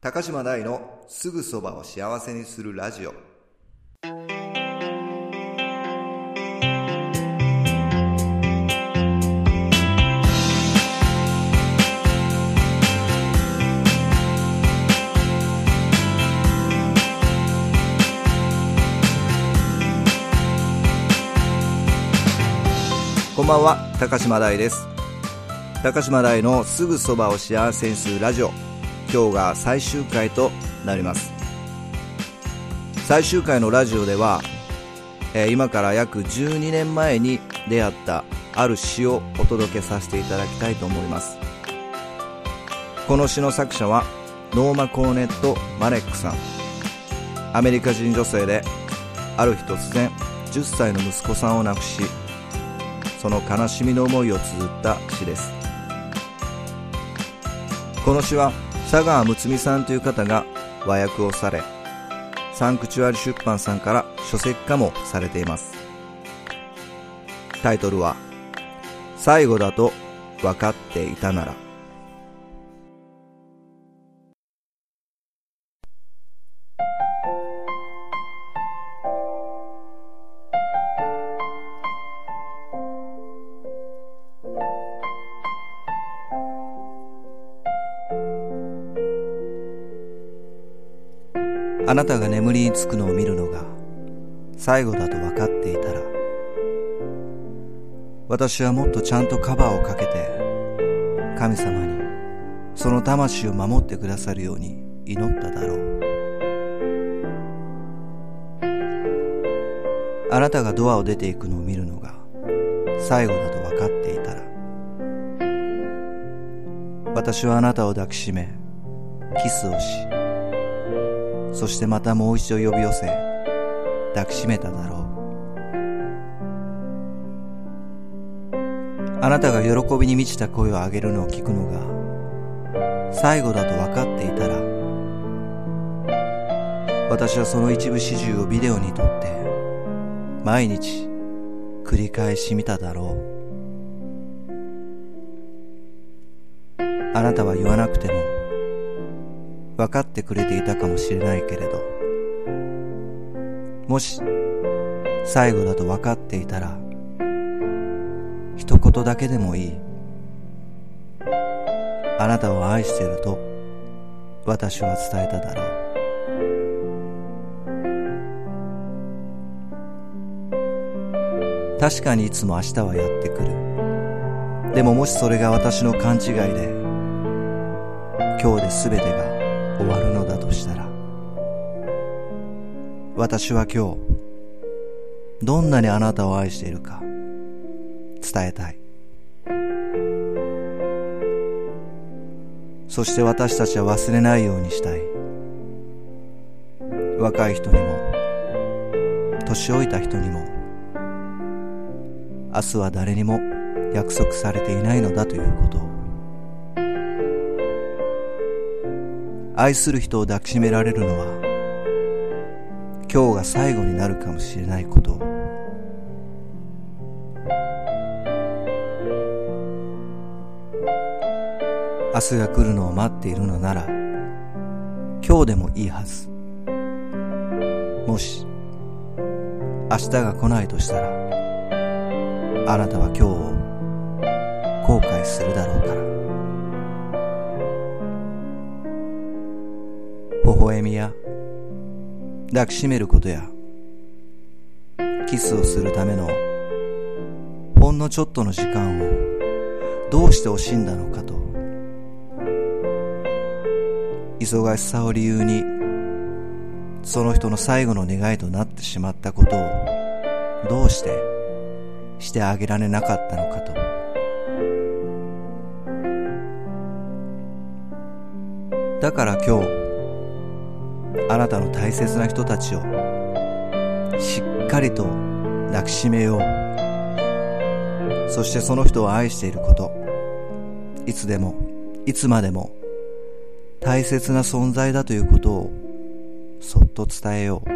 高島大のすぐそばを幸せにするラジオ。こんばんは高島大です。高島大のすぐそばを幸せにするラジオ。今日が最終回となります。最終回のラジオでは、えー今から約12年前に出会ったある詩をお届けさせていただきたいと思います。この詩の作者はノーマ・コーネット・マレックさん。アメリカ人女性である日突然10歳の息子さんを亡くしその悲しみの思いを綴った詩です。この詩は佐川睦美さんという方が和訳をされサンクチュアリ出版さんから書籍化もされています。タイトルは「最後だと分かっていたなら」あなたが眠りにつくのを見るのが最後だと分かっていたら私はもっとちゃんとカバーをかけて神様にその魂を守ってくださるように祈っただろう。あなたがドアを出ていくのを見るのが最後だと分かっていたら私はあなたを抱きしめキスをしそしてまたもう一度呼び寄せ抱きしめただろう。あなたが喜びに満ちた声を上げるのを聞くのが最後だと分かっていたら私はその一部始終をビデオに撮って毎日繰り返し見ただろう。あなたは言わなくても分かってくれていたかもしれないけれど。もし最後だと分かっていたら一言だけでもいい。あなたを愛していると私は伝えただろう。確かにいつも明日はやってくる。でももしそれが私の勘違いで今日で全てが終わるのだとしたら私は今日どんなにあなたを愛しているか伝えたい。そして私たちは忘れないようにしたい。若い人にも年老いた人にも明日は誰にも約束されていないのだということを愛する人を抱きしめられるのは今日が最後になるかもしれないこと。明日が来るのを待っているのなら今日でもいいはず。もし明日が来ないとしたらあなたは今日を後悔するだろうから。微笑みや抱きしめることやキスをするためのほんのちょっとの時間をどうして惜しんだのかと忙しさを理由にその人の最後の願いとなってしまったことをどうしてしてあげられなかったのかとだから今日あなたの大切な人たちをしっかりと抱きしめよう。そしてその人を愛していること。いつでもいつまでも大切な存在だということをそっと伝えよう。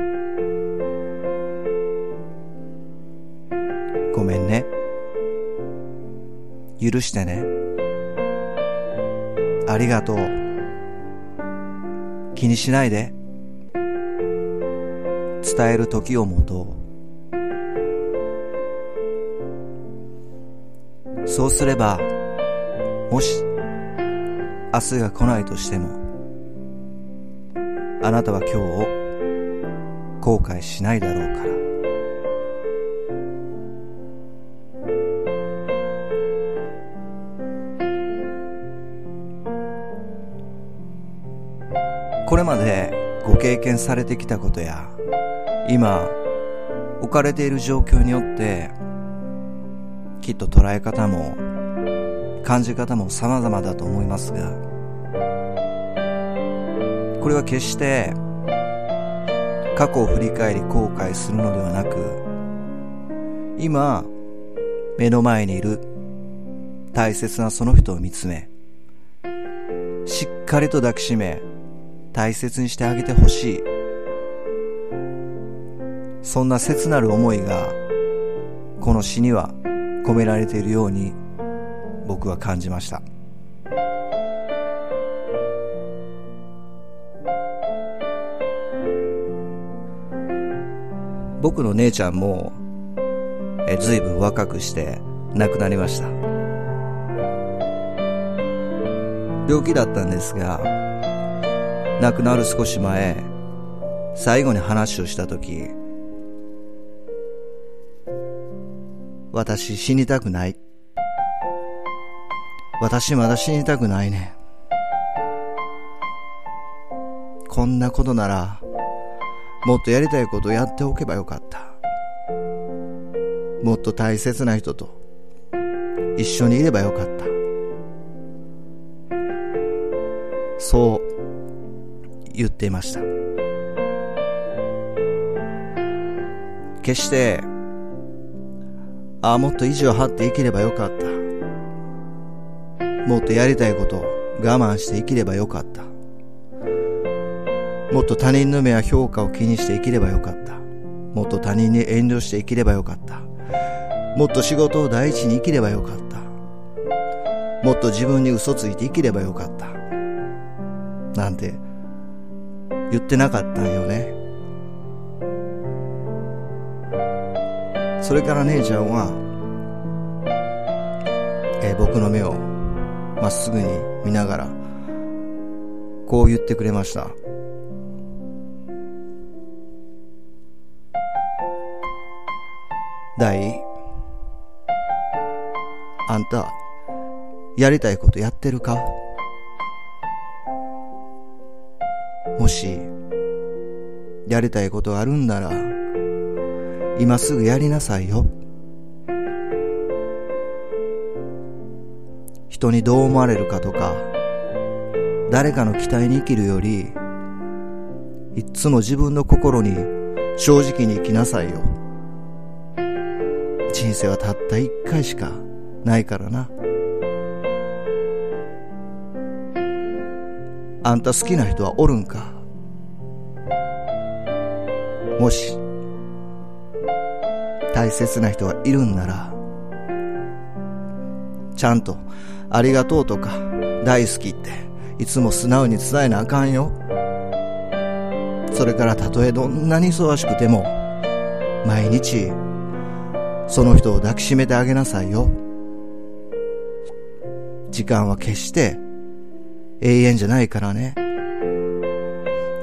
ごめんね。許してね。ありがとう。気にしないで。伝える時を持とう。そうすればもし明日が来ないとしてもあなたは今日を後悔しないだろうから。これまでご経験されてきたことや今置かれている状況によってきっと捉え方も感じ方も様々だと思いますがこれは決して過去を振り返り後悔するのではなく今目の前にいる大切なその人を見つめしっかりと抱きしめ大切にしてあげてほしい。そんな切なる思いがこの詩には込められているように僕は感じました。僕の姉ちゃんもえ随分若くして亡くなりました。病気だったんですが亡くなる少し前最後に話をした時私死にたくない。私まだ死にたくないね。こんなことなら、もっとやりたいことやっておけばよかった。もっと大切な人と一緒にいればよかった。そう言っていました。決してああ、もっと意地を張って生きればよかった。もっとやりたいことを我慢して生きればよかった。もっと他人の目や評価を気にして生きればよかった。もっと他人に遠慮して生きればよかった。もっと仕事を第一に生きればよかった。もっと自分に嘘ついて生きればよかった。なんて言ってなかったんよね。それから姉ちゃんは、えー、僕の目をまっすぐに見ながら、こう言ってくれました。大、あんた、やりたいことやってるか？もし、やりたいことあるんなら、今すぐやりなさいよ。人にどう思われるかとか、誰かの期待に生きるより、いつも自分の心に正直に生きなさいよ。人生はたった一回しかないからな。あんた好きな人はおるんか？もし、大切な人がいるんなら、ちゃんとありがとうとか大好きっていつも素直に伝えなあかんよ。それからたとえどんなに忙しくても、毎日その人を抱きしめてあげなさいよ。時間は決して永遠じゃないからね。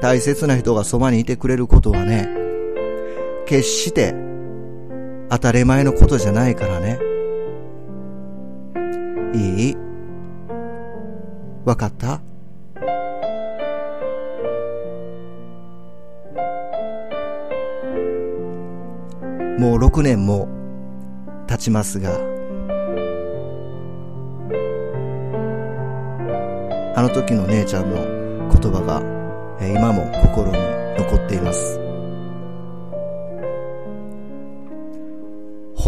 大切な人がそばにいてくれることはね、決して当たり前のことじゃないからね。いい？わかった？もう6年も経ちますが、あの時の姉ちゃんの言葉が今も心に残っています。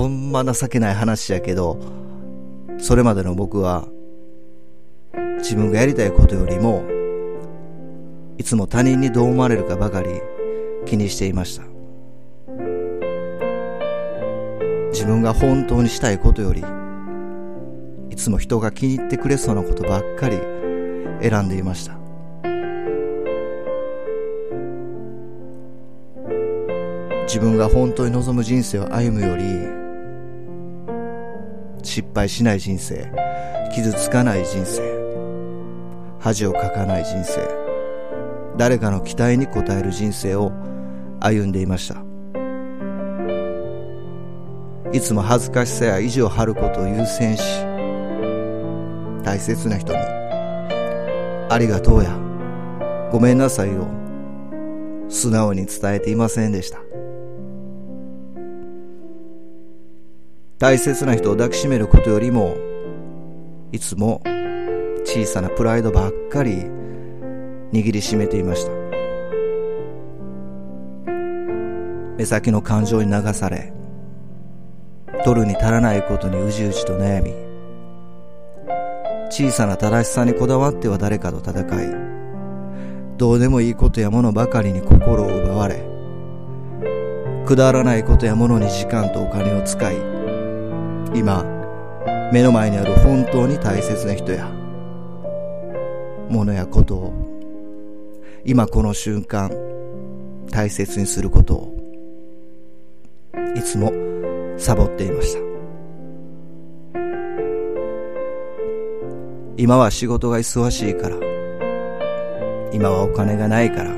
ほんま情けない話やけど、それまでの僕は、自分がやりたいことよりも、いつも他人にどう思われるかばかり気にしていました。自分が本当にしたいことより、いつも人が気に入ってくれそうなことばっかり選んでいました。自分が本当に望む人生を歩むより失敗しない人生。傷つかない人生。恥をかかない人生。誰かの期待に応える人生を歩んでいました。いつも恥ずかしさや意地を張ることを優先し大切な人にありがとうや。ごめんなさいを素直に伝えていませんでした。大切な人を抱きしめることよりもいつも小さなプライドばっかり握りしめていました。目先の感情に流され取るに足らないことにうじうじと悩み小さな正しさにこだわっては誰かと戦いどうでもいいことやものばかりに心を奪われくだらないことやものに時間とお金を使い今目の前にある本当に大切な人や物やことを今この瞬間大切にすることをいつもサボっていました。今は仕事が忙しいから今はお金がないから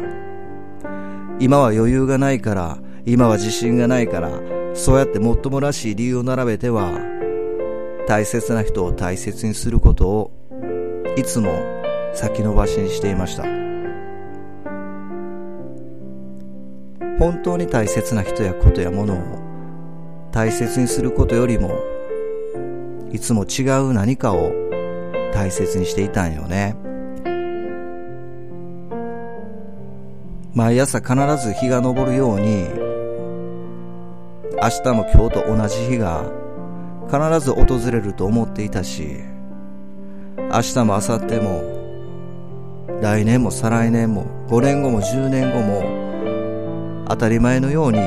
今は余裕がないから今は自信がないからそうやってもっともらしい理由を並べては大切な人を大切にすることをいつも先延ばしにしていました。本当に大切な人やことやものを大切にすることよりもいつも違う何かを大切にしていたんよね。毎朝必ず日が昇るように明日も今日と同じ日が必ず訪れると思っていたし明日も明後日も来年も再来年も5年後も10年後も当たり前のように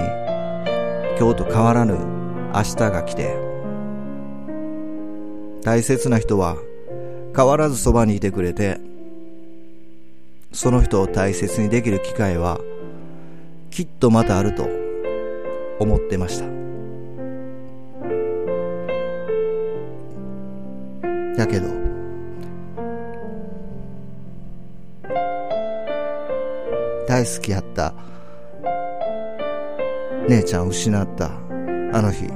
今日と変わらぬ明日が来て大切な人は変わらずそばにいてくれてその人を大切にできる機会はきっとまたあると思ってました。だけど大好きやった姉ちゃんを失ったあの日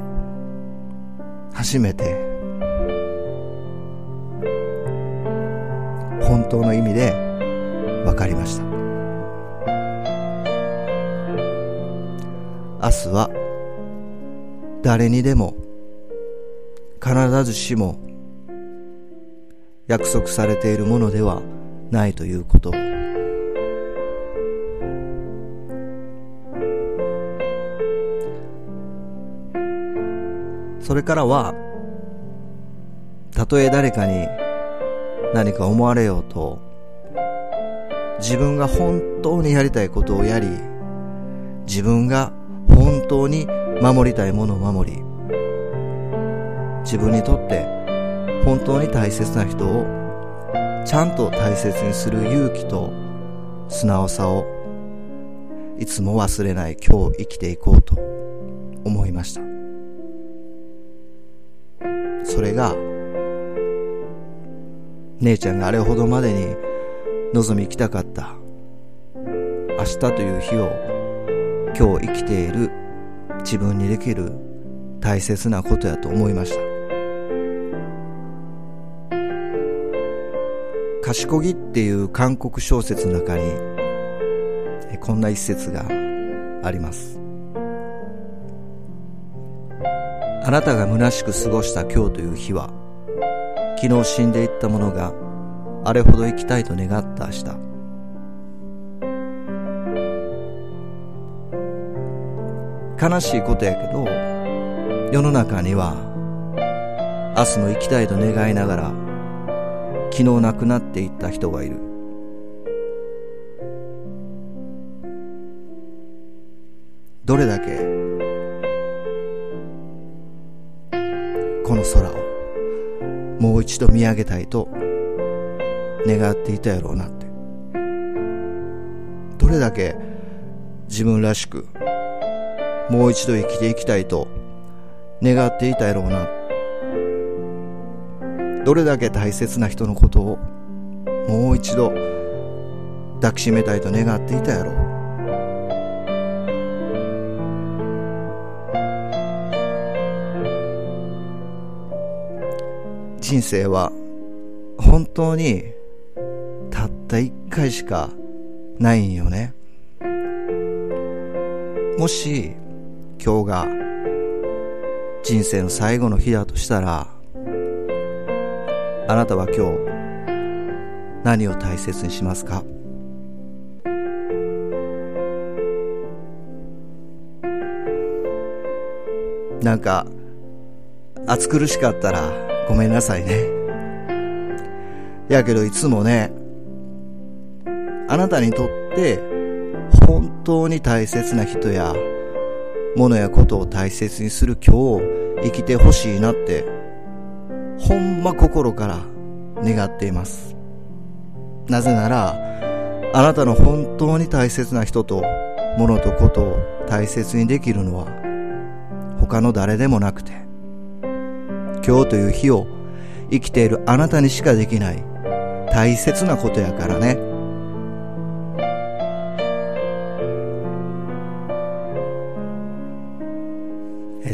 初めて本当の意味で分かりました。明日は誰にでも必ずしも約束されているものではないということ。それからはたとえ誰かに何か思われようと自分が本当にやりたいことをやり自分が本当に守りたいものを守り自分にとって本当に大切な人をちゃんと大切にする勇気と素直さをいつも忘れない今日生きていこうと思いました。それが姉ちゃんがあれほどまでに望み行きたかった明日という日を今日生きている自分にできる大切なことやと思いました。賢木っていう韓国小説の中にこんな一節があります。あなたが虚しく過ごした今日という日は昨日死んでいったものがあれほど生きたいと願った明日。悲しいことやけど世の中には明日も生きたいと願いながら昨日亡くなっていった人がいる。どれだけこの空をもう一度見上げたいと願っていたやろうなって。どれだけ自分らしくもう一度生きていきたいと願っていたやろうなどれだけ大切な人のことをもう一度抱きしめたいと願っていたやろう人生は本当にたった一回しかないんよね。もし今日が人生の最後の日だとしたらあなたは今日何を大切にしますか？なんか暑苦しかったらごめんなさいね。やけどいつもね、あなたにとって本当に大切な人や物やことを大切にする今日を生きてほしいなってほんま心から願っています。なぜならあなたの本当に大切な人と物とことを大切にできるのは他の誰でもなくて今日という日を生きているあなたにしかできない大切なことやからね。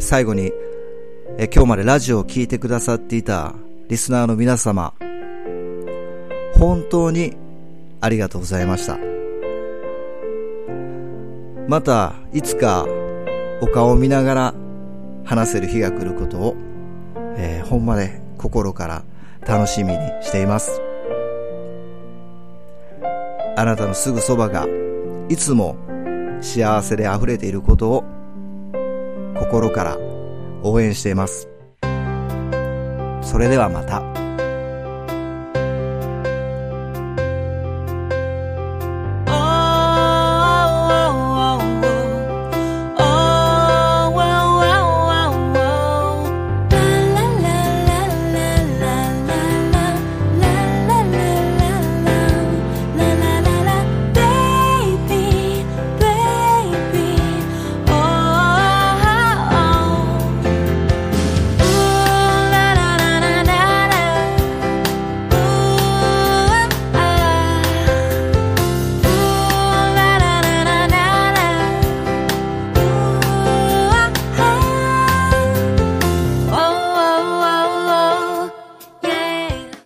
最後にえ今日までラジオを聴いてくださっていたリスナーの皆様本当にありがとうございましたまたいつかお顔を見ながら話せる日が来ることをえー、ほんまで心から楽しみにしています。あなたのすぐそばがいつも幸せで溢れていることを心から応援しています。それではまた。